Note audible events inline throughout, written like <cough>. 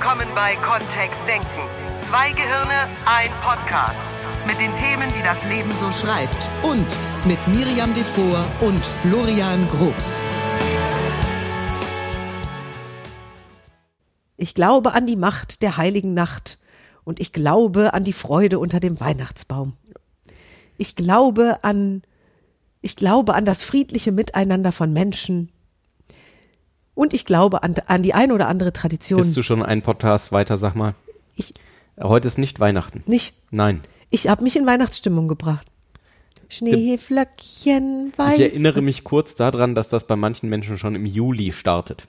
willkommen bei Kontext Denken. Zwei Gehirne, ein Podcast. Mit den Themen, die das Leben so schreibt. Und mit Miriam Devor und Florian Groß. Ich glaube an die Macht der heiligen Nacht und ich glaube an die Freude unter dem Weihnachtsbaum. Ich glaube an ich glaube an das friedliche Miteinander von Menschen. Und ich glaube an, an die ein oder andere Tradition. Bist du schon einen Podcast weiter, sag mal? Ich, Heute ist nicht Weihnachten. nicht. Nein. Ich habe mich in Weihnachtsstimmung gebracht. Schneeflöckchen, weiß. Ich erinnere mich kurz daran, dass das bei manchen Menschen schon im Juli startet.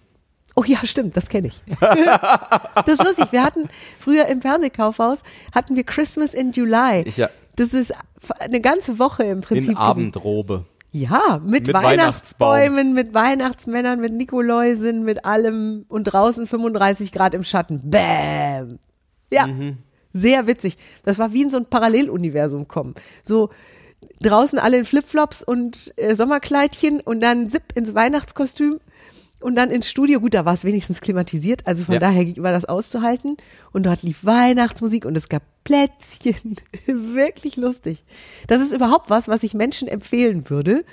Oh ja, stimmt, das kenne ich. <laughs> das ist lustig. Wir hatten früher im Fernsehkaufhaus hatten wir Christmas in July. Ich ja Das ist eine ganze Woche im Prinzip. in Abendrobe. Ja, mit, Mit Weihnachtsbäumen, mit Weihnachtsmännern, mit Nikoläusen, mit allem und draußen 35 Grad im Schatten. Bäm. Ja, Mhm. sehr witzig. Das war wie in so ein Paralleluniversum kommen. So draußen alle in Flipflops und äh, Sommerkleidchen und dann Zip ins Weihnachtskostüm und dann ins Studio. Gut, da war es wenigstens klimatisiert, also von Ja. daher war das auszuhalten. Und dort lief Weihnachtsmusik und es gab Plätzchen. <laughs> Wirklich lustig. Das ist überhaupt was, was ich Menschen empfehlen würde,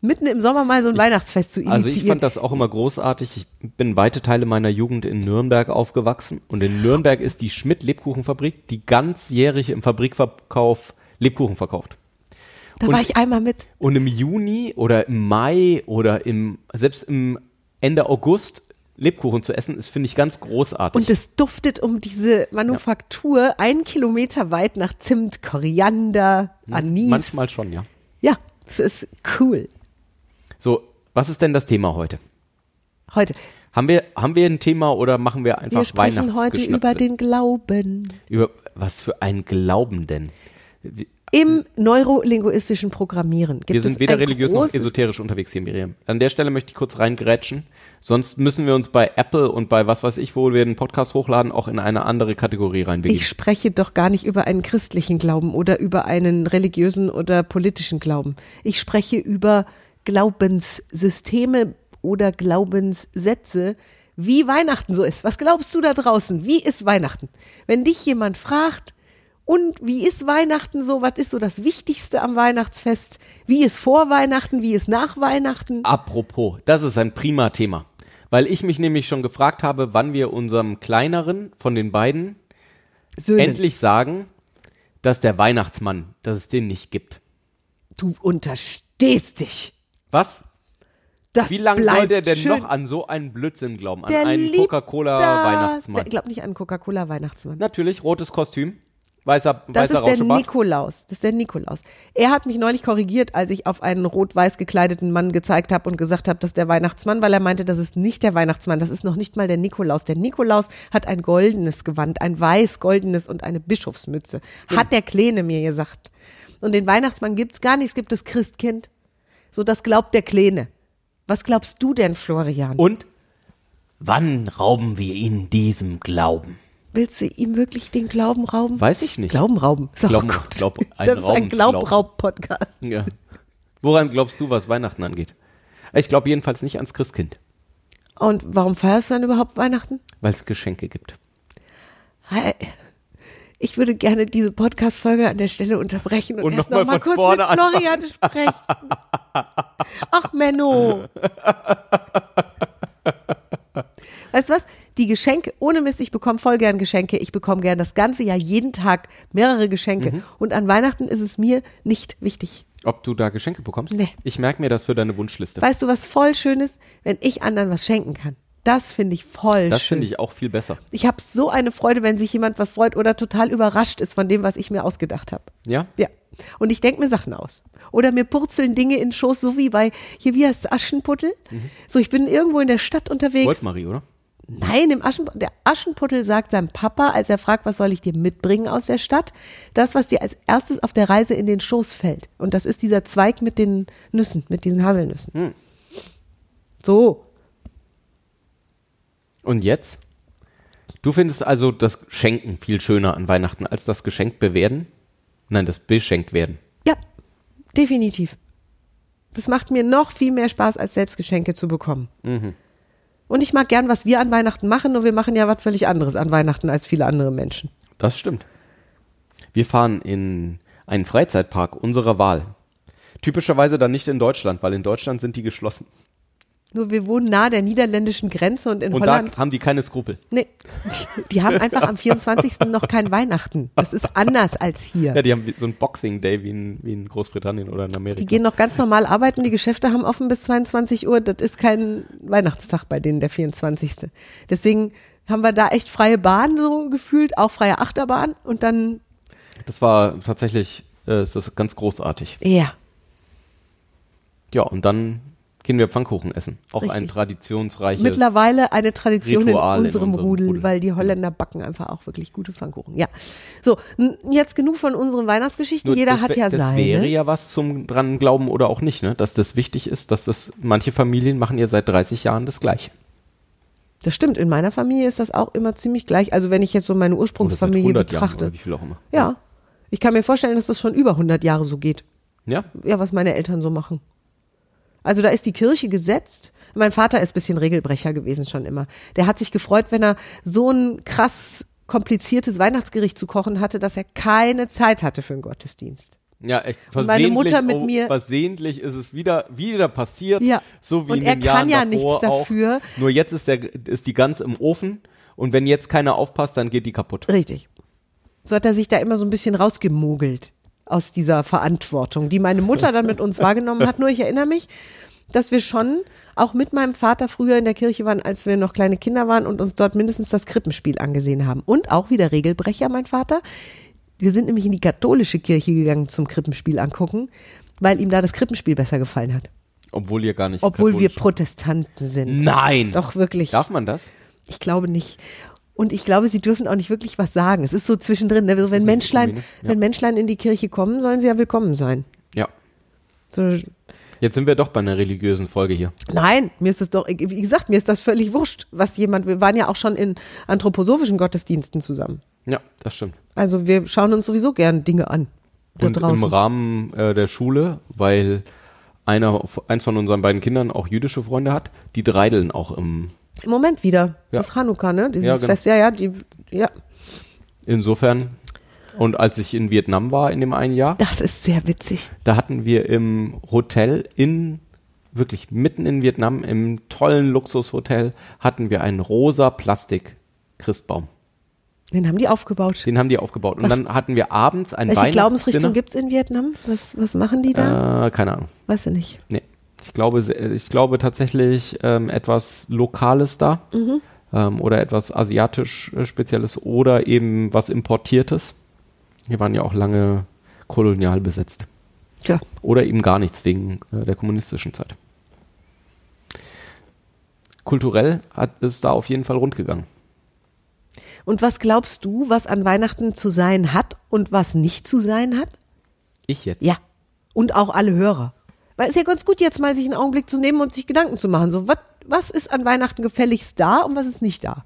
mitten im Sommer mal so ein Weihnachtsfest zu initiieren. Also ich fand das auch immer großartig. Ich bin weite Teile meiner Jugend in Nürnberg aufgewachsen und in Nürnberg ist die Schmidt Lebkuchenfabrik, die ganzjährig im Fabrikverkauf Lebkuchen verkauft. da und- war ich einmal mit. Und im Juni oder im Mai oder im selbst im Ende August Lebkuchen zu essen, ist finde ich ganz großartig. Und es duftet um diese Manufaktur einen Kilometer weit nach Zimt, Koriander, Anis. Manchmal schon, ja. Ja, es ist cool. So, was ist denn das Thema heute? Heute. Haben wir, haben wir ein Thema oder machen wir einfach Wir sprechen heute über den Glauben. Über was für ein Glauben denn? Im neurolinguistischen Programmieren gibt wir sind weder religiös noch esoterisch unterwegs hier, Miriam. An der Stelle möchte ich kurz reingrätschen. Sonst müssen wir uns bei Apple und bei was weiß ich, wo wir den Podcast hochladen, auch in eine andere Kategorie reinbegeben. Ich spreche doch gar nicht über einen christlichen Glauben oder über einen religiösen oder politischen Glauben. Ich spreche über Glaubenssysteme oder Glaubenssätze, wie Weihnachten so ist. Was glaubst du da draußen? Wie ist Weihnachten? Wenn dich jemand fragt, und wie ist Weihnachten so? Was ist so das Wichtigste am Weihnachtsfest? Wie ist vor Weihnachten? Wie ist nach Weihnachten? Apropos, das ist ein prima Thema. Weil ich mich nämlich schon gefragt habe, wann wir unserem kleineren von den beiden Söhnen. endlich sagen, dass der Weihnachtsmann, dass es den nicht gibt. Du unterstehst dich. Was? Das Wie lange soll der denn schön. noch an so einen Blödsinn glauben? An Der einen Coca-Cola-Weihnachtsmann? Ich glaube nicht an einen Coca-Cola-Weihnachtsmann. Natürlich, rotes Kostüm, weißer, Das weißer ist der. Nikolaus. Das ist der Nikolaus. Er hat mich neulich korrigiert, als ich auf einen rot-weiß gekleideten Mann gezeigt habe und gesagt habe, das ist der Weihnachtsmann, weil er meinte, das ist nicht der Weihnachtsmann, das ist noch nicht mal der Nikolaus. Der Nikolaus hat ein goldenes Gewand, ein weiß-goldenes und eine Bischofsmütze. Hat der Kleine mir gesagt. Und den Weihnachtsmann gibt's gar nicht, es gibt das Christkind. So, das glaubt der Kleine. Was glaubst du denn, Florian? Und wann rauben wir ihn diesem Glauben? Willst du ihm wirklich den Glauben rauben? Weiß ich nicht. Glauben rauben. Ist Glauben- gut. Glaub- ein das ist ein. Glaubraub-Podcast. Ja. Woran glaubst du, was Weihnachten angeht? Ich glaube jedenfalls nicht ans Christkind, Und warum feierst du dann überhaupt Weihnachten? weil es Geschenke gibt. Hi. Ich würde gerne diese Podcast-Folge an der Stelle unterbrechen und, Und erst noch noch kurz mit vorne anfangen. Florian sprechen. <laughs> Ach, Menno. Weißt du was? Die Geschenke, ohne Mist, ich bekomme voll gern Geschenke. Ich bekomme gern das ganze Jahr jeden Tag mehrere Geschenke. Mhm. Und an Weihnachten ist es mir nicht wichtig. Ob du da Geschenke bekommst? Nee. Ich merke mir das für deine Wunschliste. Weißt du, was voll schön ist? Wenn ich anderen was schenken kann. Das finde ich voll das schön. finde ich auch viel besser. Ich habe so eine Freude, wenn sich jemand was freut oder total überrascht ist von dem, was ich mir ausgedacht habe. Ja? Ja. Und ich denke mir Sachen aus. Oder mir purzeln Dinge in den Schoß, so wie bei, hier, wie heißt Aschenputtel? So, ich bin irgendwo in der Stadt unterwegs. Goldmarie, oder? Nein, im Aschen, der Aschenputtel sagt seinem Papa, als er fragt, was soll ich dir mitbringen aus der Stadt, das, was dir als erstes auf der Reise in den Schoß fällt. Und das ist dieser Zweig mit den Nüssen, mit diesen Haselnüssen. So. Und jetzt? Du findest also das Schenken viel schöner an Weihnachten als das geschenkt bewerden? Nein, das beschenkt werden. Ja, definitiv. Das macht mir noch viel mehr Spaß, als selbst Geschenke zu bekommen. Und ich mag gern, was wir an Weihnachten machen, nur wir machen ja was völlig anderes an Weihnachten als viele andere Menschen. Das stimmt. Wir fahren in einen Freizeitpark unserer Wahl. Typischerweise dann nicht in Deutschland, weil in Deutschland sind die geschlossen. Nur wir wohnen nahe der niederländischen Grenze und in Und Holland. da haben die keine Skrupel. nee, die, die haben einfach am 24. noch kein Weihnachten. Das ist anders als hier. Ja, die haben so ein Boxing Day wie in, wie in Großbritannien oder in Amerika. Die gehen noch ganz normal arbeiten, die Geschäfte haben offen bis 22 Uhr. Das ist kein Weihnachtstag bei denen, der 24. Deswegen haben wir da echt freie Bahn so gefühlt, auch freie Achterbahn und dann, das war tatsächlich, äh, ist das ganz großartig. ja, Ja, und dann gehen wir Pfannkuchen essen. Auch ein Richtig. traditionsreiches. mittlerweile eine Tradition Ritual in in unserem, unserem Rudel, Rudel. weil die Holländer backen einfach auch wirklich gute Pfannkuchen. Ja, so, jetzt genug von unseren Weihnachtsgeschichten. Nur Jeder das hat ja Das seine. wäre ja was zum dran glauben oder auch nicht, ne? Dass das wichtig ist, dass das manche Familien machen ja seit 30 Jahren das Gleiche. Das stimmt, in meiner Familie ist das auch immer ziemlich gleich. Also wenn ich jetzt so meine seit Ursprungsfamilie 100 Jahren betrachte. oder wie viel auch immer. Ja, ich kann mir vorstellen, dass das schon über 100 Jahre so geht. Ja? ja, was meine Eltern so machen. Also da ist die Kirche gesetzt. Mein Vater ist ein bisschen Regelbrecher gewesen schon immer. Der hat sich gefreut, wenn er so ein krass kompliziertes Weihnachtsgericht zu kochen hatte, dass er keine Zeit hatte für einen Gottesdienst. Ja, echt. Und meine Versehentlich, Mutter mit mir- Versehentlich ist es wieder, wieder passiert. Ja. So wie Und in er den kann Jahren ja davor nichts dafür. Auch. Nur jetzt ist, der, ist die Gans im Ofen und wenn jetzt keiner aufpasst, dann geht die kaputt. Richtig. So hat er sich da immer so ein bisschen rausgemogelt aus dieser Verantwortung, die meine Mutter dann mit uns <laughs> wahrgenommen hat. Nur ich erinnere mich, dass wir schon auch mit meinem Vater früher in der Kirche waren, als wir noch kleine Kinder waren und uns dort mindestens das Krippenspiel angesehen haben. Und auch wieder Regelbrecher, mein Vater. Wir sind nämlich in die katholische Kirche gegangen zum Krippenspiel angucken, weil ihm da das Krippenspiel besser gefallen hat. Obwohl ihr gar nicht Obwohl wir Protestanten sind. Nein! Doch wirklich. Darf man das? Ich glaube nicht. Und ich glaube, sie dürfen auch nicht wirklich was sagen. Es ist so zwischendrin. Ne? Also wenn, so Menschlein, irgendwie, ne? Ja. wenn Menschlein in die Kirche kommen, sollen sie ja willkommen sein. Ja. So, Jetzt sind wir doch bei einer religiösen Folge hier. nein, mir ist es doch, wie gesagt, mir ist das völlig wurscht, was jemand, wir waren ja auch schon in anthroposophischen Gottesdiensten zusammen. Ja, das stimmt. Also wir schauen uns sowieso gern Dinge an. Und im draußen. Rahmen äh, der Schule, weil einer, eins von unseren beiden Kindern auch jüdische Freunde hat, die dreideln auch im. Im Moment wieder. Ja. Das Chanukka, ne? Dieses Ja, genau. Fest, ja, ja, die, ja. Insofern. Und als ich in Vietnam war in dem einen Jahr, Das ist sehr witzig. da hatten wir im Hotel in, wirklich mitten in Vietnam, im tollen Luxushotel, hatten wir einen rosa Plastik-Christbaum. Den haben die aufgebaut. Den haben die aufgebaut. Und Was- dann hatten wir abends ein Welche Glaubensrichtung Weihnachtsdinner. gibt's in Vietnam? Was, was machen die da? Äh, keine Ahnung. Weißt du nicht. Nee. Ich glaube, se- ich glaube tatsächlich ähm, etwas Lokales da Mhm. ähm, oder etwas asiatisch äh, Spezielles oder eben was Importiertes. Wir waren ja auch lange kolonial besetzt. Tja. Oder eben gar nichts wegen äh, der kommunistischen Zeit. Kulturell hat es da auf jeden Fall rund gegangen. Und was glaubst du, was an Weihnachten zu sein hat und was nicht zu sein hat? Ich jetzt. Ja. Und auch alle Hörer. Weil es ist ja ganz gut, jetzt mal sich einen Augenblick zu nehmen und sich Gedanken zu machen. So, was, was ist an Weihnachten gefälligst da und was ist nicht da?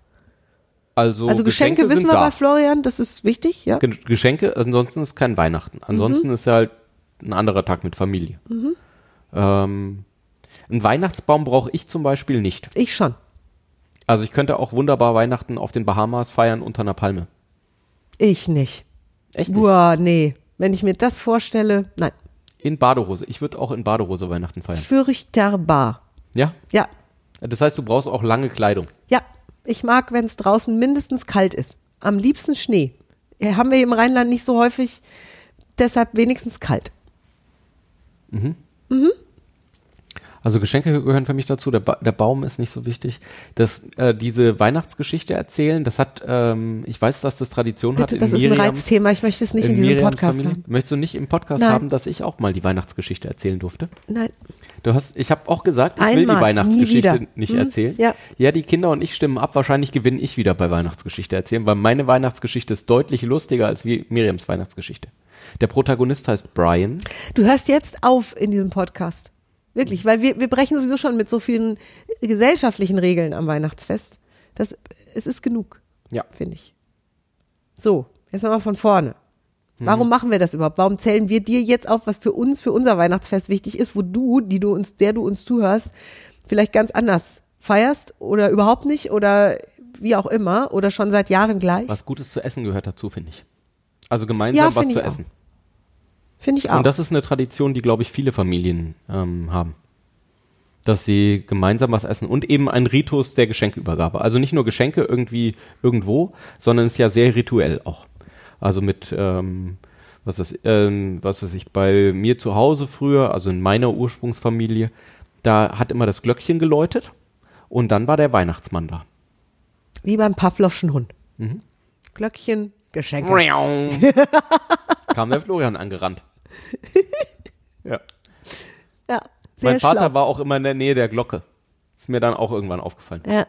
Also, Also Geschenke, wissen sind wir da. bei Florian, das ist wichtig, ja? Ge- Geschenke, ansonsten ist kein Weihnachten. Ansonsten Mhm. ist ja halt ein anderer Tag mit Familie. Ähm, einen Weihnachtsbaum brauche ich zum Beispiel nicht. Ich schon. Also ich könnte auch wunderbar Weihnachten auf den Bahamas feiern unter einer Palme. Ich nicht. Echt nicht? Boah, nee. Wenn ich mir das vorstelle, nein. In Badehose. Ich würde auch in Badehose Weihnachten feiern. Fürchterbar. Ja? Ja. Das heißt, du brauchst auch lange Kleidung. Ja. Ich mag, wenn es draußen mindestens kalt ist. Am liebsten Schnee. Ja, Haben wir im Rheinland nicht so häufig. Deshalb wenigstens kalt. Also Geschenke gehören für mich dazu. Der, ba der Baum ist nicht so wichtig. Das, äh, diese Weihnachtsgeschichte erzählen, das hat, ähm, ich weiß, dass das Tradition hat. Bitte, in das ist ein Reizthema. Ich möchte es nicht in, diesem Miriams Podcast Familie. haben. Möchtest du nicht im Podcast Nein. haben, dass ich auch mal die Weihnachtsgeschichte erzählen durfte? Nein. Du hast, ich habe auch gesagt, ich will Einmal, die nie Weihnachtsgeschichte nicht Hm, erzählen. ja. ja, die Kinder und ich stimmen ab. Wahrscheinlich gewinne ich wieder bei Weihnachtsgeschichte erzählen, weil meine Weihnachtsgeschichte ist deutlich lustiger als Miriams Weihnachtsgeschichte. Der Protagonist heißt Brian. Du hörst jetzt auf in diesem Podcast. Wirklich, weil wir, wir brechen sowieso schon mit so vielen gesellschaftlichen Regeln am Weihnachtsfest. Das, es ist genug, Ja. finde ich. So, jetzt nochmal von vorne. Mhm. Warum machen wir das überhaupt? Warum zählen wir dir jetzt auf, was für uns, für unser Weihnachtsfest wichtig ist, wo du, die du uns, der du uns zuhörst, vielleicht ganz anders feierst oder überhaupt nicht oder wie auch immer oder schon seit Jahren gleich. Was Gutes zu essen gehört dazu, finde ich. Also gemeinsam Ja, was zu ich auch. Finde ich auch. Und das ist eine Tradition, die, glaube ich, viele Familien ähm, haben. Dass sie gemeinsam was essen und eben ein Ritus der Geschenkeübergabe. Also nicht nur Geschenke irgendwie irgendwo, sondern es ist ja sehr rituell auch. Also mit, ähm, was ist, ähm, was weiß ich, bei mir zu Hause früher, also in meiner Ursprungsfamilie, da hat immer das Glöckchen geläutet und dann war der Weihnachtsmann da. wie beim Pavlovschen Hund. Mhm. Glöckchen, Geschenke. <laughs> Kam der Florian angerannt. <laughs> Ja. Ja, Mein Vater schlau. war auch immer in der Nähe der Glocke. Ist mir dann auch irgendwann aufgefallen. Ja.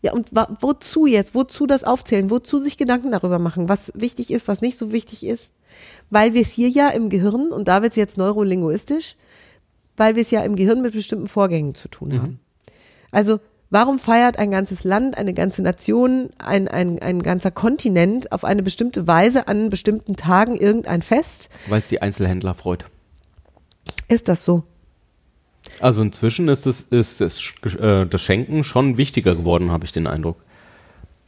Ja, und wozu jetzt? Wozu das aufzählen? Wozu sich Gedanken darüber machen, was wichtig ist, was nicht so wichtig ist? Weil wir es hier ja im Gehirn, und da wird es jetzt neurolinguistisch, weil wir es ja im Gehirn mit bestimmten Vorgängen zu tun haben. Also, warum feiert ein ganzes Land, eine ganze Nation, ein, ein, ein ganzer Kontinent auf eine bestimmte Weise an bestimmten Tagen irgendein Fest? Weil es die Einzelhändler freut. Ist das so? Also inzwischen ist es ist es, äh, das Schenken schon wichtiger geworden, habe ich den Eindruck.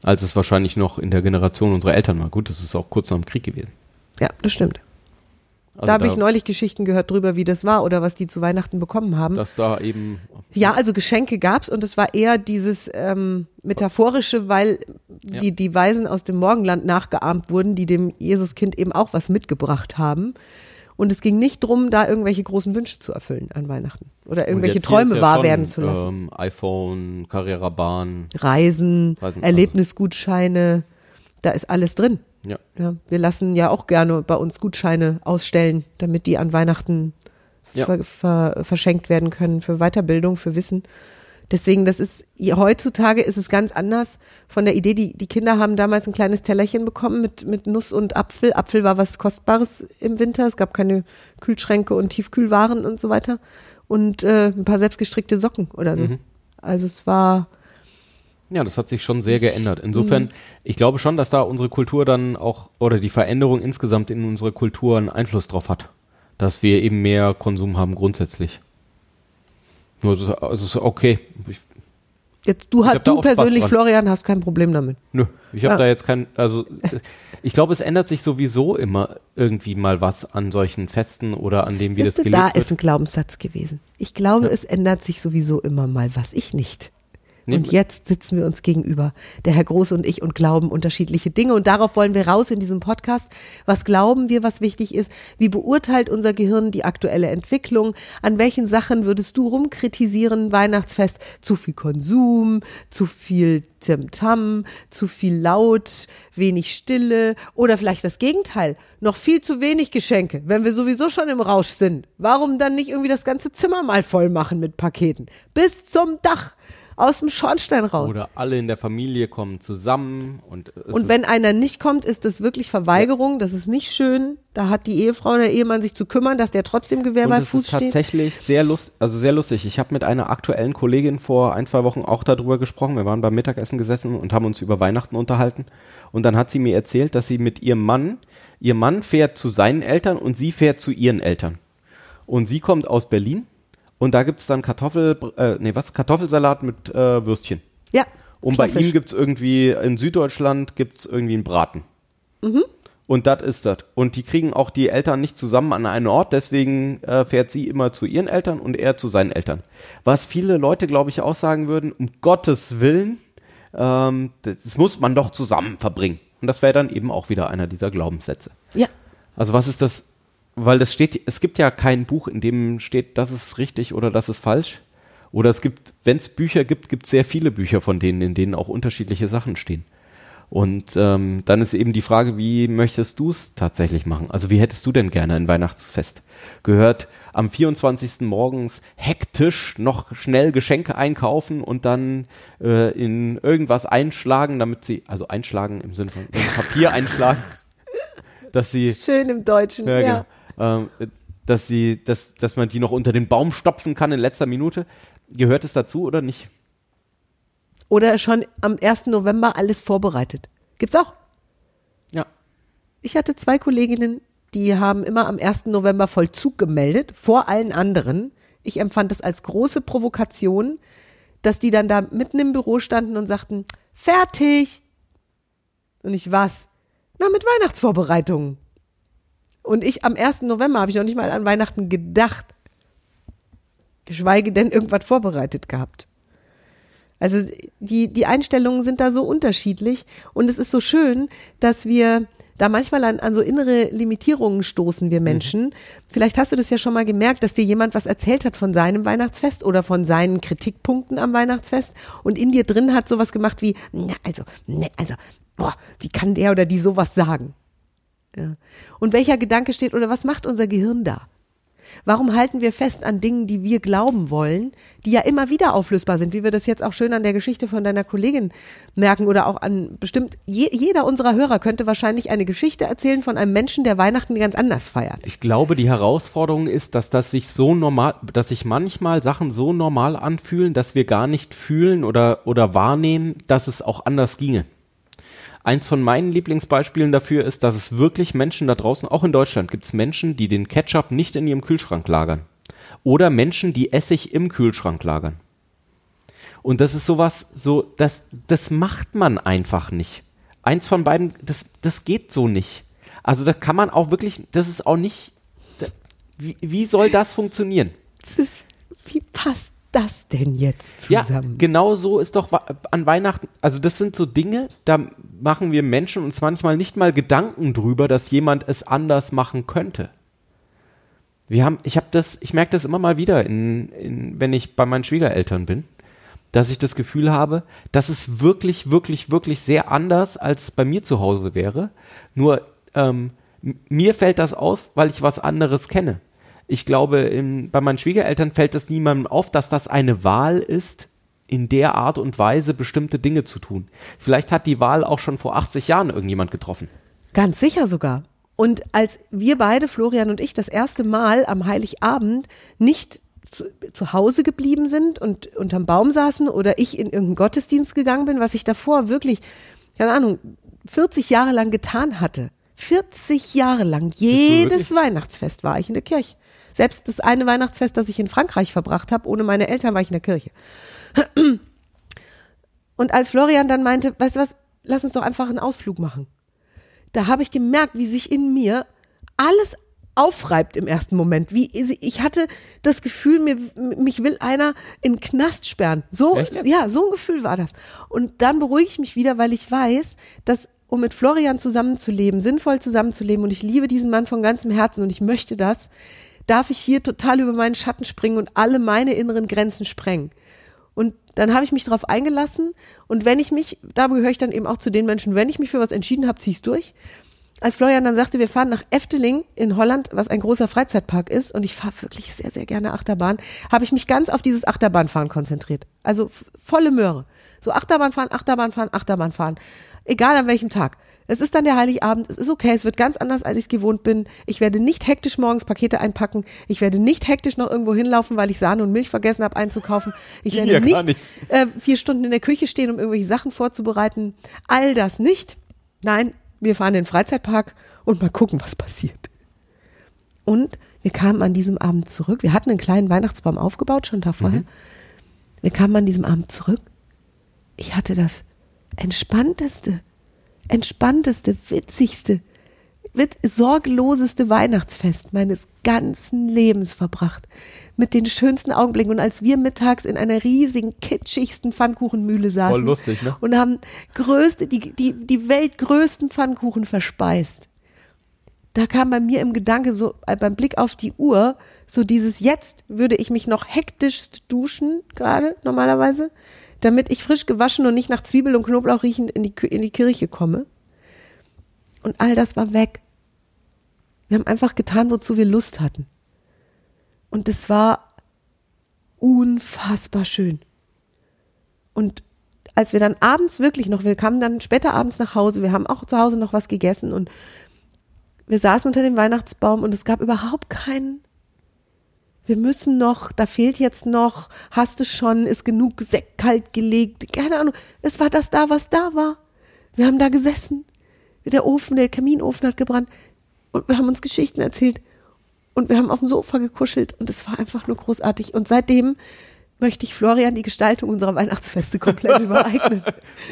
Als es wahrscheinlich noch in der Generation unserer Eltern war. Gut, das ist auch kurz nach dem Krieg gewesen. Ja, das stimmt. Also da habe ich neulich Geschichten gehört drüber, wie das war oder was die zu Weihnachten bekommen haben. Dass da eben. Ja, also Geschenke gab's und es war eher dieses ähm, metaphorische, weil Ja. die, die Weisen aus dem Morgenland nachgeahmt wurden, die dem Jesuskind eben auch was mitgebracht haben. Und es ging nicht drum, da irgendwelche großen Wünsche zu erfüllen an Weihnachten oder irgendwelche Träume ja wahr schon, werden zu lassen. Ähm, iPhone, Carrera-Bahn. Reisen, Reisen, Erlebnisgutscheine, da ist alles drin. Ja. Ja, wir lassen ja auch gerne bei uns Gutscheine ausstellen, damit die an Weihnachten Ja. ver, ver, verschenkt werden können für Weiterbildung, für Wissen. Deswegen, das ist, heutzutage ist es ganz anders von der Idee, die, die Kinder haben damals ein kleines Tellerchen bekommen mit, mit Nuss und Apfel. Apfel war was Kostbares im Winter. Es gab keine Kühlschränke und Tiefkühlwaren und so weiter. Und äh, ein paar selbstgestrickte Socken oder so. Also es war, Ja, das hat sich schon sehr geändert. Insofern, ich glaube schon, dass da unsere Kultur dann auch, oder die Veränderung insgesamt in unsere Kultur einen Einfluss drauf hat. Dass wir eben mehr Konsum haben grundsätzlich. Nur, so- also ist okay. Ich, jetzt du, hast, da du persönlich. Florian, hast kein Problem damit. nö, ich habe Ja. da jetzt kein, also ich glaube, es ändert sich sowieso immer irgendwie mal was an solchen Festen oder an dem, wie Wisst das gelebt da wird. ist ein Glaubenssatz gewesen. Ich glaube, es ändert sich sowieso immer mal was. Ich nicht. Und jetzt sitzen wir uns gegenüber, der Herr Große und ich, und glauben unterschiedliche Dinge. Und darauf wollen wir raus in diesem Podcast. Was glauben wir, was wichtig ist? Wie beurteilt unser Gehirn die aktuelle Entwicklung? An welchen Sachen würdest du rumkritisieren, Weihnachtsfest? Zu viel Konsum, zu viel Timtam, zu viel Laut, wenig Stille oder vielleicht das Gegenteil, noch viel zu wenig Geschenke, wenn wir sowieso schon im Rausch sind. Warum dann nicht irgendwie das ganze Zimmer mal voll machen mit Paketen? Bis zum Dach, aus dem Schornstein raus. Oder alle in der Familie kommen zusammen und es Und ist- wenn einer nicht kommt, ist das wirklich Verweigerung, das ist nicht schön. Da hat die Ehefrau oder der Ehemann sich zu kümmern, dass der trotzdem Gewehr Und bei Fuß ist steht. tatsächlich sehr lust, also sehr lustig. Ich habe mit einer aktuellen Kollegin vor ein, zwei Wochen auch darüber gesprochen. Wir waren beim Mittagessen gesessen und haben uns über Weihnachten unterhalten. Und dann hat sie mir erzählt, dass sie mit ihrem Mann, ihr Mann fährt zu seinen Eltern und sie fährt zu ihren Eltern. Und sie kommt aus Berlin und da gibt's dann Kartoffel, äh, nee, was? Kartoffelsalat mit äh, Würstchen. Ja. Und bei klassisch. ihm gibt's irgendwie, in Süddeutschland gibt's irgendwie einen Braten. Und das ist das. Und die kriegen auch die Eltern nicht zusammen an einen Ort, deswegen äh, fährt sie immer zu ihren Eltern und er zu seinen Eltern. Was viele Leute, glaube ich, auch sagen würden, um Gottes Willen, ähm, das muss man doch zusammen verbringen. Und das wäre dann eben auch wieder einer dieser Glaubenssätze. Ja. Also was ist das? Weil das steht, es gibt ja kein Buch, in dem steht, das ist richtig oder das ist falsch. Oder es gibt, wenn es Bücher gibt, gibt es sehr viele Bücher von denen, in denen auch unterschiedliche Sachen stehen. Und ähm, dann ist eben die Frage, wie möchtest du es tatsächlich machen? Also wie hättest du denn gerne ein Weihnachtsfest? Gehört am 24. morgens hektisch noch schnell Geschenke einkaufen und dann äh, in irgendwas einschlagen, damit sie, also einschlagen im Sinne von Papier einschlagen, <laughs> dass sie Schön im Deutschen. Ja, ja, genau. Ähm, dass sie, dass, dass man die noch unter den Baum stopfen kann in letzter Minute. Gehört es dazu oder nicht? Oder schon am 1. November alles vorbereitet. Gibt's auch. Ja. Ich hatte zwei Kolleginnen, die haben immer am 1. November Vollzug gemeldet, vor allen anderen. Ich empfand das als große Provokation, dass die dann da mitten im Büro standen und sagten, fertig. Und ich was? Na, mit Weihnachtsvorbereitungen. Und ich am 1. November habe ich noch nicht mal an Weihnachten gedacht. Geschweige denn irgendwas vorbereitet gehabt. Also die, die Einstellungen sind da so unterschiedlich und es ist so schön, dass wir da manchmal an, an so innere Limitierungen stoßen wir Menschen. Mhm. Vielleicht hast du das ja schon mal gemerkt, dass dir jemand was erzählt hat von seinem Weihnachtsfest oder von seinen Kritikpunkten am Weihnachtsfest und in dir drin hat sowas gemacht wie, na, also, ne, also, boah, wie kann der oder die sowas sagen? Ja. Und welcher Gedanke steht oder was macht unser Gehirn da? Warum halten wir fest an Dingen, die wir glauben wollen, die ja immer wieder auflösbar sind, wie wir das jetzt auch schön an der Geschichte von deiner Kollegin merken oder auch an bestimmt, je, jeder unserer Hörer könnte wahrscheinlich eine Geschichte erzählen von einem Menschen, der Weihnachten ganz anders feiert. Ich glaube, die Herausforderung ist, dass das sich so normal, dass sich manchmal Sachen so normal anfühlen, dass wir gar nicht fühlen oder, oder wahrnehmen, dass es auch anders ginge. Eins von meinen Lieblingsbeispielen dafür ist, dass es wirklich Menschen da draußen, auch in Deutschland gibt es Menschen, die den Ketchup nicht in ihrem Kühlschrank lagern. Oder Menschen, die Essig im Kühlschrank lagern. Und das ist sowas, so, das, das macht man einfach nicht. Eins von beiden, das, das geht so nicht. Also da kann man auch wirklich, das ist auch nicht, wie, wie soll das funktionieren? Das ist, wie passt das denn jetzt zusammen? Ja, genau so ist doch an Weihnachten, also das sind so Dinge, da machen wir Menschen uns manchmal nicht mal Gedanken drüber, dass jemand es anders machen könnte. Wir haben, ich habe das, ich merke das immer mal wieder, in, in, wenn ich bei meinen Schwiegereltern bin, dass ich das Gefühl habe, dass es wirklich, wirklich, wirklich sehr anders als bei mir zu Hause wäre. Nur ähm, mir fällt das auf, weil ich was anderes kenne ich glaube, in, bei meinen Schwiegereltern fällt es niemandem auf, dass das eine Wahl ist, in der Art und Weise bestimmte Dinge zu tun. Vielleicht hat die Wahl auch schon vor 80 Jahren irgendjemand getroffen. Ganz sicher sogar. Und als wir beide, Florian und ich, das erste Mal am Heiligabend nicht zu, zu, Hause geblieben sind und unterm Baum saßen oder ich in irgendeinen Gottesdienst gegangen bin, was ich davor wirklich, keine Ahnung, 40 Jahre lang getan hatte. 40 Jahre lang, jedes Weihnachtsfest war ich in der Kirche. Selbst das eine Weihnachtsfest, das ich in Frankreich verbracht habe, ohne meine Eltern war ich in der Kirche. Und als Florian dann meinte, weißt du was, lass uns doch einfach einen Ausflug machen. Da habe ich gemerkt, wie sich in mir alles aufreibt im ersten Moment. Wie ich hatte das Gefühl, mir, mich will einer in den Knast sperren. So, ja, so ein Gefühl war das. Und dann beruhige ich mich wieder, weil ich weiß, dass um mit Florian zusammenzuleben, sinnvoll zusammenzuleben, und ich liebe diesen Mann von ganzem Herzen und ich möchte das, darf ich hier total über meinen Schatten springen und alle meine inneren Grenzen sprengen. Und dann habe ich mich darauf eingelassen. Und wenn ich mich, da gehöre ich dann eben auch zu den Menschen, wenn ich mich für was entschieden habe, ziehe ich es durch. Als Florian dann sagte, wir fahren nach Efteling in Holland, was ein großer Freizeitpark ist, und ich fahre wirklich sehr, sehr gerne Achterbahn, habe ich mich ganz auf dieses Achterbahnfahren konzentriert. Also volle Möhre. So Achterbahn fahren, Achterbahn fahren, Achterbahn fahren. Egal an welchem Tag. Es ist dann der Heiligabend, es ist okay, es wird ganz anders, als ich es gewohnt bin. Ich werde nicht hektisch morgens Pakete einpacken. Ich werde nicht hektisch noch irgendwo hinlaufen, weil ich Sahne und Milch vergessen habe einzukaufen. Ich werde ja, nicht, nicht. Äh, vier Stunden in der Küche stehen, um irgendwelche Sachen vorzubereiten. All das nicht. Nein, wir fahren in den Freizeitpark und mal gucken, was passiert. Und wir kamen an diesem Abend zurück. Wir hatten einen kleinen Weihnachtsbaum aufgebaut, schon da vorher. Mhm. Wir kamen an diesem Abend zurück. Ich hatte das entspannteste, entspannteste, witzigste, sorgloseste Weihnachtsfest meines ganzen Lebens verbracht. Mit den schönsten Augenblicken. Und als wir mittags in einer riesigen, kitschigsten Pfannkuchenmühle saßen Voll lustig, ne? und haben größte, die, die, die weltgrößten Pfannkuchen verspeist, da kam bei mir im Gedanke so, äh, beim Blick auf die Uhr, so dieses jetzt würde ich mich noch hektisch duschen, gerade normalerweise damit ich frisch gewaschen und nicht nach Zwiebel und Knoblauch riechend in die, in die Kirche komme. Und all das war weg. Wir haben einfach getan, wozu wir Lust hatten. Und es war unfassbar schön. Und als wir dann abends wirklich noch, wir kamen dann später abends nach Hause, wir haben auch zu Hause noch was gegessen und wir saßen unter dem Weihnachtsbaum und es gab überhaupt keinen wir müssen noch, da fehlt jetzt noch, hast du schon, ist genug Sekt kalt gelegt, keine Ahnung. Es war das da, was da war. Wir haben da gesessen. Der Ofen, der Kaminofen hat gebrannt und wir haben uns Geschichten erzählt. Und wir haben auf dem Sofa gekuschelt und es war einfach nur großartig. Und seitdem möchte ich Florian die Gestaltung unserer Weihnachtsfeste komplett <laughs> übereignen.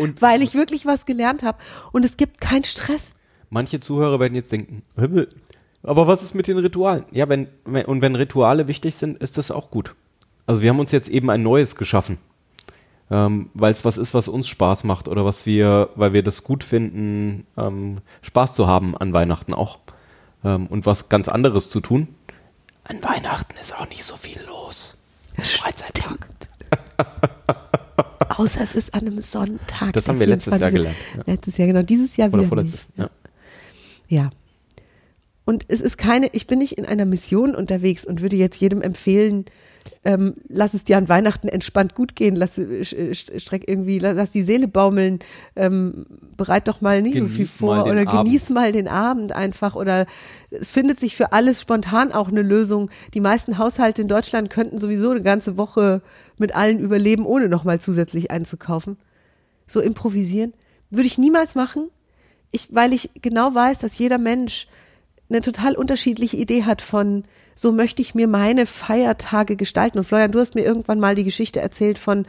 Und- weil ich wirklich was gelernt habe. Und es gibt keinen Stress. Manche Zuhörer werden jetzt denken, Himmel, aber was ist mit den Ritualen? Ja, wenn, wenn und wenn Rituale wichtig sind, ist das auch gut. Also wir haben uns jetzt eben ein neues geschaffen, ähm, weil es was ist, was uns Spaß macht oder was wir, weil wir das gut finden, ähm, Spaß zu haben an Weihnachten auch ähm, und was ganz anderes zu tun. An Weihnachten ist auch nicht so viel los. Freizeittag. <laughs> Außer es ist an einem Sonntag. Das haben wir letztes Jahr 24. gelernt, ja. Letztes Jahr, genau. Dieses Jahr Oder wieder vorletztes. nicht. Ja. Ja. Und es ist keine, ich bin nicht in einer Mission unterwegs und würde jetzt jedem empfehlen, ähm, lass es dir an Weihnachten entspannt gut gehen, lass, äh, streck irgendwie, lass, die Seele baumeln, ähm, bereit doch mal nicht so viel Genieß vor oder genieß Abend. mal den Abend einfach oder es findet sich für alles spontan auch eine Lösung. Die meisten Haushalte in Deutschland könnten sowieso eine ganze Woche mit allen überleben, ohne nochmal zusätzlich einzukaufen. So improvisieren würde ich niemals machen, ich, weil ich genau weiß, dass jeder Mensch eine total unterschiedliche Idee hat von, so möchte ich mir meine Feiertage gestalten. Und Florian, du hast mir irgendwann mal die Geschichte erzählt von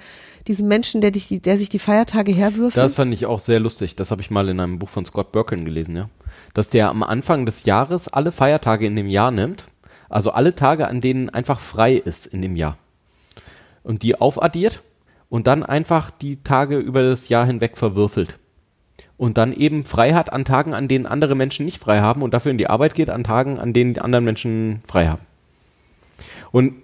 diesem Menschen, der, dich, der sich die Feiertage herwirft. Das fand ich auch sehr lustig. Das habe ich mal in einem Buch von Scott Birkin gelesen, ja. Dass der am Anfang des Jahres alle Feiertage in dem Jahr nimmt, also alle Tage, an denen einfach frei ist in dem Jahr. Und die aufaddiert und dann einfach die Tage über das Jahr hinweg verwürfelt. Und dann eben frei hat an Tagen, an denen andere Menschen nicht frei haben und dafür in die Arbeit geht an Tagen, an denen die anderen Menschen frei haben. Und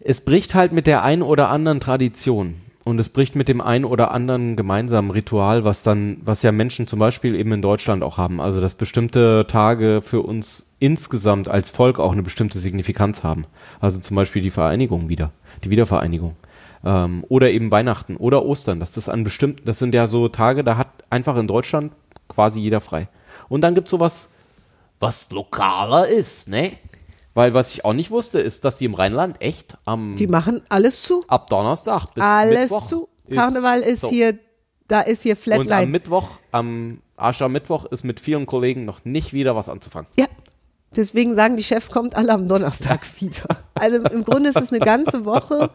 es bricht halt mit der einen oder anderen Tradition und es bricht mit dem einen oder anderen gemeinsamen Ritual, was dann, was ja Menschen zum Beispiel eben in Deutschland auch haben. Also dass bestimmte Tage für uns insgesamt als Volk auch eine bestimmte Signifikanz haben. Also zum Beispiel die Vereinigung wieder, die Wiedervereinigung. Ähm, oder eben Weihnachten oder Ostern. Das ist an bestimmten, das sind ja so Tage, da hat einfach in Deutschland quasi jeder frei. Und dann gibt's sowas, was lokaler ist, ne? Weil was ich auch nicht wusste, ist, dass die im Rheinland echt am die machen alles zu. ab Donnerstag bis Alles Mittwoch zu. Karneval ist so. hier, da ist hier und Flatline. am Mittwoch, am Aschermittwoch ist mit vielen Kollegen noch nicht wieder was anzufangen. Ja. Deswegen sagen die Chefs, kommt alle am Donnerstag <laughs> wieder. Also im Grunde ist es eine ganze Woche.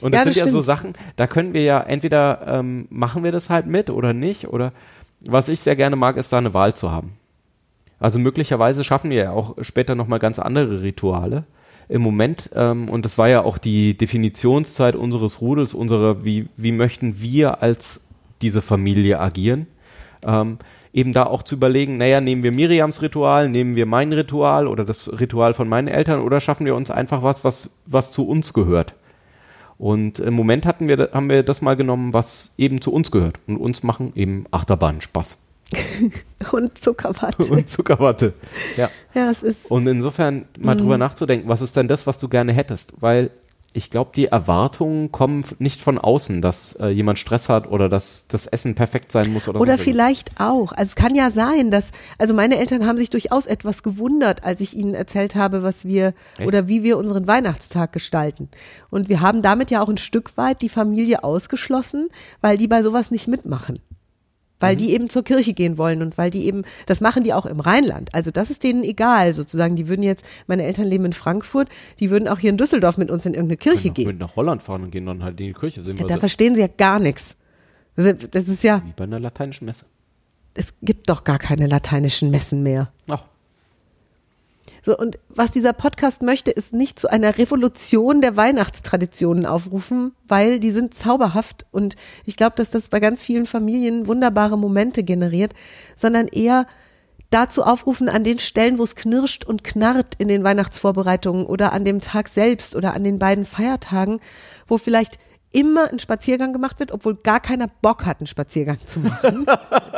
Und Ja, das sind das ja so stimmt. Sachen, da können wir ja entweder ähm, machen wir das halt mit oder nicht. Oder was ich sehr gerne mag, ist da eine Wahl zu haben. Also möglicherweise schaffen wir ja auch später nochmal ganz andere Rituale. Im Moment, ähm, und das war ja auch die Definitionszeit unseres Rudels, unsere, wie, wie möchten wir als diese Familie agieren, ähm, eben da auch zu überlegen, naja, nehmen wir Miriams Ritual, nehmen wir mein Ritual oder das Ritual von meinen Eltern oder schaffen wir uns einfach was, was, was zu uns gehört. Und im Moment hatten wir, haben wir das mal genommen, was eben zu uns gehört. Und uns machen eben Achterbahnen Spaß. <laughs> Und Zuckerwatte. Und Zuckerwatte. Ja. Ja, es ist. Und insofern mal drüber nachzudenken, was ist denn das, was du gerne hättest? Weil ich glaube, die Erwartungen kommen nicht von außen, dass äh, jemand Stress hat oder dass das Essen perfekt sein muss oder Oder irgendwas. vielleicht auch. Also es kann ja sein, dass, also meine Eltern haben sich durchaus etwas gewundert, als ich ihnen erzählt habe, was wir Echt? oder wie wir unseren Weihnachtstag gestalten. Und wir haben damit ja auch ein Stück weit die Familie ausgeschlossen, weil die bei sowas nicht mitmachen. Weil die eben zur Kirche gehen wollen und weil die eben, das machen die auch im Rheinland. Also das ist denen egal sozusagen. Die würden jetzt, meine Eltern leben in Frankfurt, die würden auch hier in Düsseldorf mit uns in irgendeine Kirche gehen. mit nach Holland fahren und gehen dann halt in die Kirche. Sind Ja, da so, verstehen sie ja gar nichts. Das ist ja, wie bei einer lateinischen Messe. es gibt doch gar keine lateinischen Messen mehr. Ach, So, und was dieser Podcast möchte, ist nicht zu einer Revolution der Weihnachtstraditionen aufrufen, weil die sind zauberhaft und ich glaube, dass das bei ganz vielen Familien wunderbare Momente generiert, sondern eher dazu aufrufen, an den Stellen, wo es knirscht und knarrt in den Weihnachtsvorbereitungen oder an dem Tag selbst oder an den beiden Feiertagen, wo vielleicht immer ein Spaziergang gemacht wird, obwohl gar keiner Bock hat, einen Spaziergang zu machen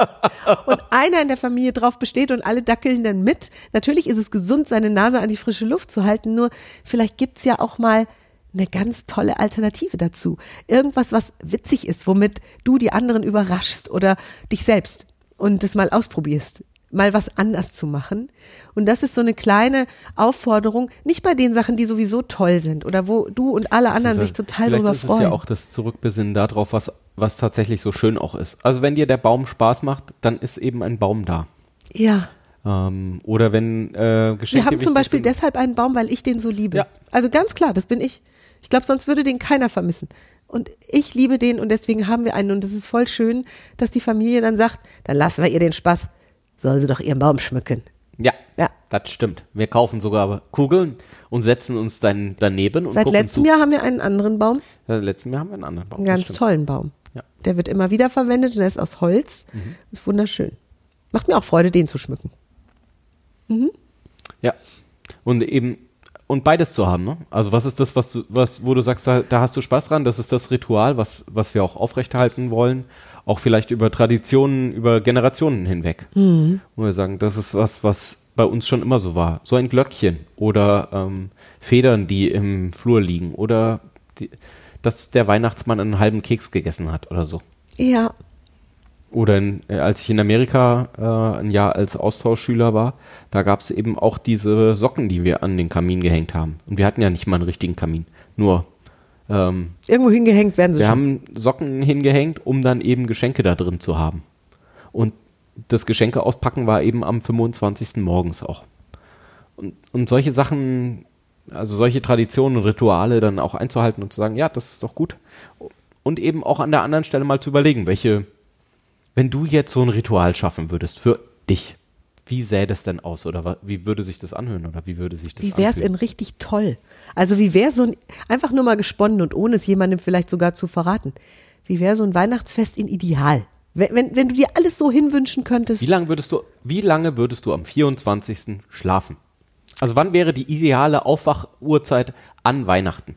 <laughs> und einer in der Familie drauf besteht und alle dackeln dann mit. Natürlich ist es gesund, seine Nase an die frische Luft zu halten, nur vielleicht gibt's ja auch mal eine ganz tolle Alternative dazu. Irgendwas, was witzig ist, womit du die anderen überraschst oder dich selbst und das mal ausprobierst, mal was anders zu machen. Und das ist so eine kleine Aufforderung, nicht bei den Sachen, die sowieso toll sind oder wo du und alle anderen sich total drüber ist freuen. es ja auch das Zurückbesinnen darauf, was, was tatsächlich so schön auch ist. Also wenn dir der Baum Spaß macht, dann ist eben ein Baum da. ja. Ähm, oder wenn äh, Geschenke Wir haben zum Beispiel sind. deshalb einen Baum, weil ich den so liebe. Ja. Also ganz klar, das bin ich. Ich glaube, sonst würde den keiner vermissen. Und ich liebe den und deswegen haben wir einen. Und es ist voll schön, dass die Familie dann sagt, dann lassen wir ihr den Spaß. Soll sie doch ihren Baum schmücken. Ja, Ja. das stimmt. Wir kaufen sogar Kugeln und setzen uns dann daneben und Seit letztem zu. Jahr haben wir einen anderen Baum, Seit letztem Jahr haben wir einen anderen Baum. einen ganz tollen Baum. Ja. Der wird immer wieder verwendet und der ist aus Holz. Mhm. Ist wunderschön. Macht mir auch Freude, den zu schmücken. Ja. Und eben und beides zu haben, ne? Also was ist das, was du, was, wo du sagst, da, da hast du Spaß dran, das ist das Ritual, was, was wir auch aufrechterhalten wollen, auch vielleicht über Traditionen, über Generationen hinweg. Wo wir sagen, das ist was, was bei uns schon immer so war. So ein Glöckchen oder ähm, Federn, die im Flur liegen oder die, dass der Weihnachtsmann einen halben Keks gegessen hat oder so. Ja, Oder in, äh, als ich in Amerika äh, ein Jahr als Austauschschüler war, da gab es eben auch diese Socken, die wir an den Kamin gehängt haben. Und wir hatten ja nicht mal einen richtigen Kamin. Nur ähm, irgendwo hingehängt werden sie wir schon. haben Socken hingehängt, um dann eben Geschenke da drin zu haben. Und das Geschenke auspacken war eben am 25. morgens auch. Und, und solche Sachen, also solche Traditionen und Rituale dann auch einzuhalten und zu sagen, ja, das ist doch gut. Und eben auch an der anderen Stelle mal zu überlegen, welche, wenn du jetzt so ein Ritual schaffen würdest für dich, wie sähe das denn aus? Oder wie würde sich das anhören? Oder wie würde sich das Wie wäre es in richtig toll? Also wie wäre so ein, einfach nur mal gesponnen und ohne es jemandem vielleicht sogar zu verraten. Wie wäre so ein Weihnachtsfest in Ideal? Wenn, wenn, wenn du dir alles so hinwünschen könntest. Wie lange würdest du, wie lange würdest du am 24. schlafen? Also wann wäre die ideale Aufwachuhrzeit an Weihnachten?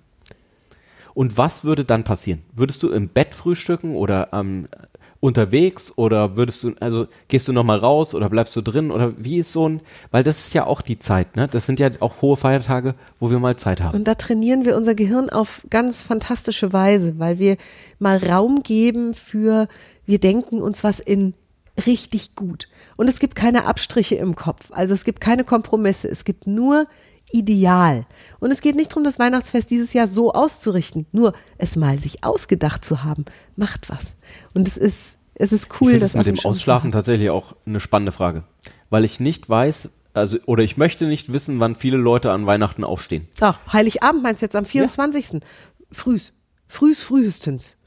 Und was würde dann passieren? Würdest du im Bett frühstücken oder ähm, unterwegs oder würdest du, also gehst du nochmal raus oder bleibst du drin oder wie ist so ein, weil das ist ja auch die Zeit, ne? Das sind ja auch hohe Feiertage, wo wir mal Zeit haben. Und da trainieren wir unser Gehirn auf ganz fantastische Weise, weil wir mal Raum geben für, wir denken uns was in richtig gut. Und es gibt keine Abstriche im Kopf. Also es gibt keine Kompromisse. Es gibt nur ideal. Und es geht nicht darum, das Weihnachtsfest dieses Jahr so auszurichten. Nur es mal sich ausgedacht zu haben, macht was. Und es ist, es ist cool, ich das mit dem Ausschlafen tatsächlich auch eine spannende Frage. Weil ich nicht weiß, also, oder ich möchte nicht wissen, wann viele Leute an Weihnachten aufstehen. Ach, Heiligabend meinst du jetzt am 24. Frühs. Frühs frühestens.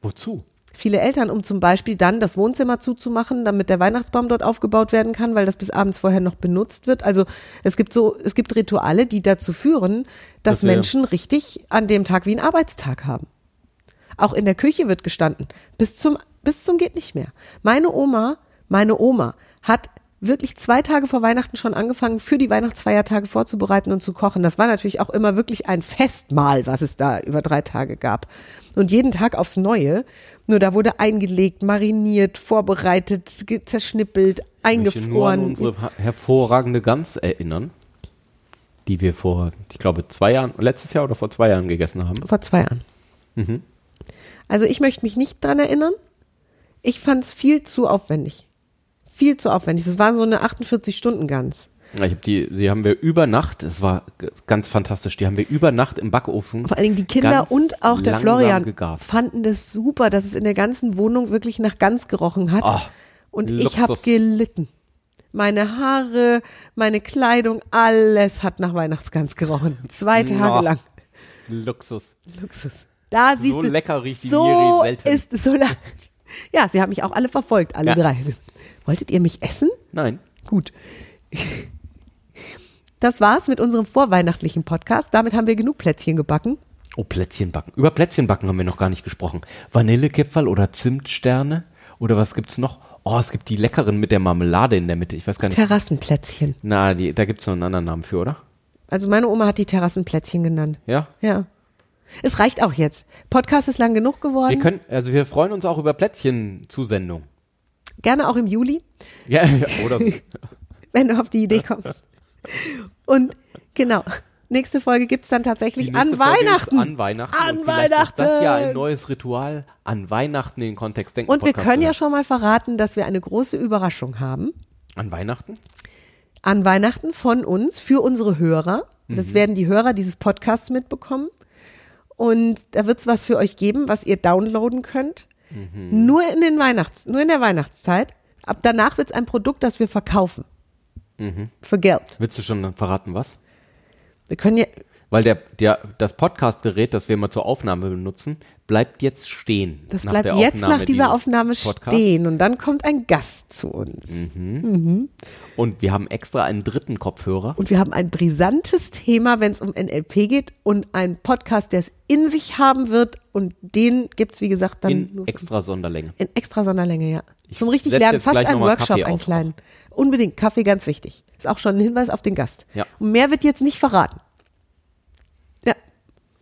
Wozu? Viele Eltern, um zum Beispiel dann das Wohnzimmer zuzumachen, damit der Weihnachtsbaum dort aufgebaut werden kann, weil das bis abends vorher noch benutzt wird. Also es gibt so, es gibt Rituale, die dazu führen, dass Das Menschen richtig an dem Tag wie einen Arbeitstag haben. Auch in der Küche wird gestanden. Bis zum, bis zum geht nicht mehr. Meine Oma, meine Oma hat wirklich zwei Tage vor Weihnachten schon angefangen, für die Weihnachtsfeiertage vorzubereiten und zu kochen. Das war natürlich auch immer wirklich ein Festmahl, was es da über drei Tage gab. Und jeden Tag aufs Neue. Nur da wurde eingelegt, mariniert, vorbereitet, zerschnippelt, Ich möchte nur an eingefroren. unsere hervorragende Gans erinnern, die wir vor, ich glaube, zwei Jahren, letztes Jahr oder vor zwei Jahren gegessen haben. Vor zwei Jahren. Mhm. Also ich möchte mich nicht dran erinnern. Ich fand es viel zu aufwendig. Viel zu aufwendig. Es waren so eine 48-Stunden-Gans. Ich hab die, sie haben wir über Nacht, es war ganz fantastisch, die haben wir über Nacht im Backofen. Vor allen Dingen die Kinder und auch der Florian gegart. fanden das super, dass es in der ganzen Wohnung wirklich nach Gans gerochen hat. Ach, und ich habe Luxus. gelitten. Meine Haare, meine Kleidung, alles hat nach Weihnachtsgans gerochen. Zwei Tage Ach. lang. Luxus. Luxus. Da siehst So du, lecker riecht die so Miri selten. ist so Ja, sie haben mich auch alle verfolgt, alle Ja. drei. Wolltet ihr mich essen? Nein. Gut. Das war's mit unserem vorweihnachtlichen Podcast. Damit haben wir genug Plätzchen gebacken. Oh, Plätzchenbacken. Über Plätzchenbacken haben wir noch gar nicht gesprochen. Vanillekipferl oder Zimtsterne? Oder was gibt's noch? Oh, es gibt die leckeren mit der Marmelade in der Mitte. Ich weiß gar nicht. Terrassenplätzchen. Na, die, da gibt's noch einen anderen Namen für, oder? Also meine Oma hat die Terrassenplätzchen genannt. Ja? Ja. Es reicht auch jetzt. Podcast ist lang genug Wir geworden. können, also wir freuen uns auch über Plätzchenzusendung. Gerne auch im Juli, Ja, ja oder so. <laughs> wenn du auf die Idee kommst. Und genau. Nächste Folge gibt's dann Die tatsächlich an Weihnachten. An Weihnachten. An und vielleicht ist das ja Weihnachten. ein neues Ritual. An Weihnachten in den Kontext denken. Und wir Podcast können ja schon mal verraten, dass wir eine große Überraschung haben. An Weihnachten? an Weihnachten von uns für unsere Hörer. Mhm. Das werden die Hörer dieses Podcasts mitbekommen. Und da wird es was für euch geben, was ihr downloaden könnt. Mhm. Nur in den Weihnachts, nur in der Weihnachtszeit. Ab danach wird es ein Produkt, das wir verkaufen. Für Geld. Willst du schon verraten, was? Wir können ja, Weil der, der, das Podcastgerät, das wir mal zur Aufnahme benutzen, bleibt jetzt stehen. das bleibt jetzt Aufnahme nach dieser Aufnahme Podcasts. stehen und dann kommt ein Gast zu uns. Und wir haben extra einen dritten Kopfhörer. Und wir haben ein brisantes Thema, wenn es um NLP geht und einen Podcast, der es in sich haben wird und den gibt's wie gesagt, dann in nur extra Sonderlänge. in extra Sonderlänge, ja. Ich Zum richtig Lernen, fast gleich ein noch mal Workshop, einen kleinen. Unbedingt, Kaffee ganz wichtig. Ist auch schon ein Hinweis auf den Gast. Ja. Und mehr wird jetzt nicht verraten.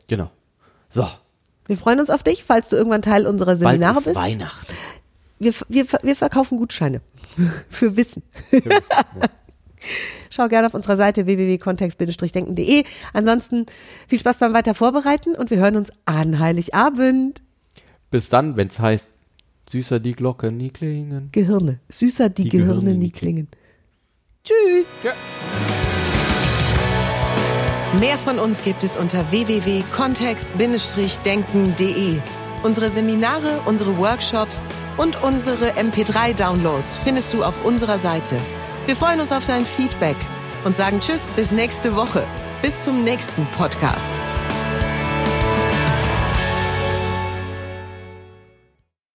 Genau. So, wir freuen uns auf dich, falls du irgendwann Teil unserer bald Seminare ist bist. Weihnachten. Wir, wir, wir verkaufen Gutscheine <laughs> für Wissen. <laughs> Schau gerne auf unserer Seite www.kontext-denken.de. Ansonsten viel Spaß beim weiter vorbereiten und wir hören uns an Heiligabend. Bis dann, wenn es heißt, süßer die Glocke nie klingen. Gehirne. Süßer die, Die Gehirne, Gehirne nie nie klingen. Tschüss. Mehr von uns gibt es unter www.kontext-denken.de. Unsere Seminare, unsere Workshops und unsere MP3-Downloads findest du auf unserer Seite. Wir freuen uns auf dein Feedback und sagen Tschüss bis nächste Woche. Bis zum nächsten Podcast.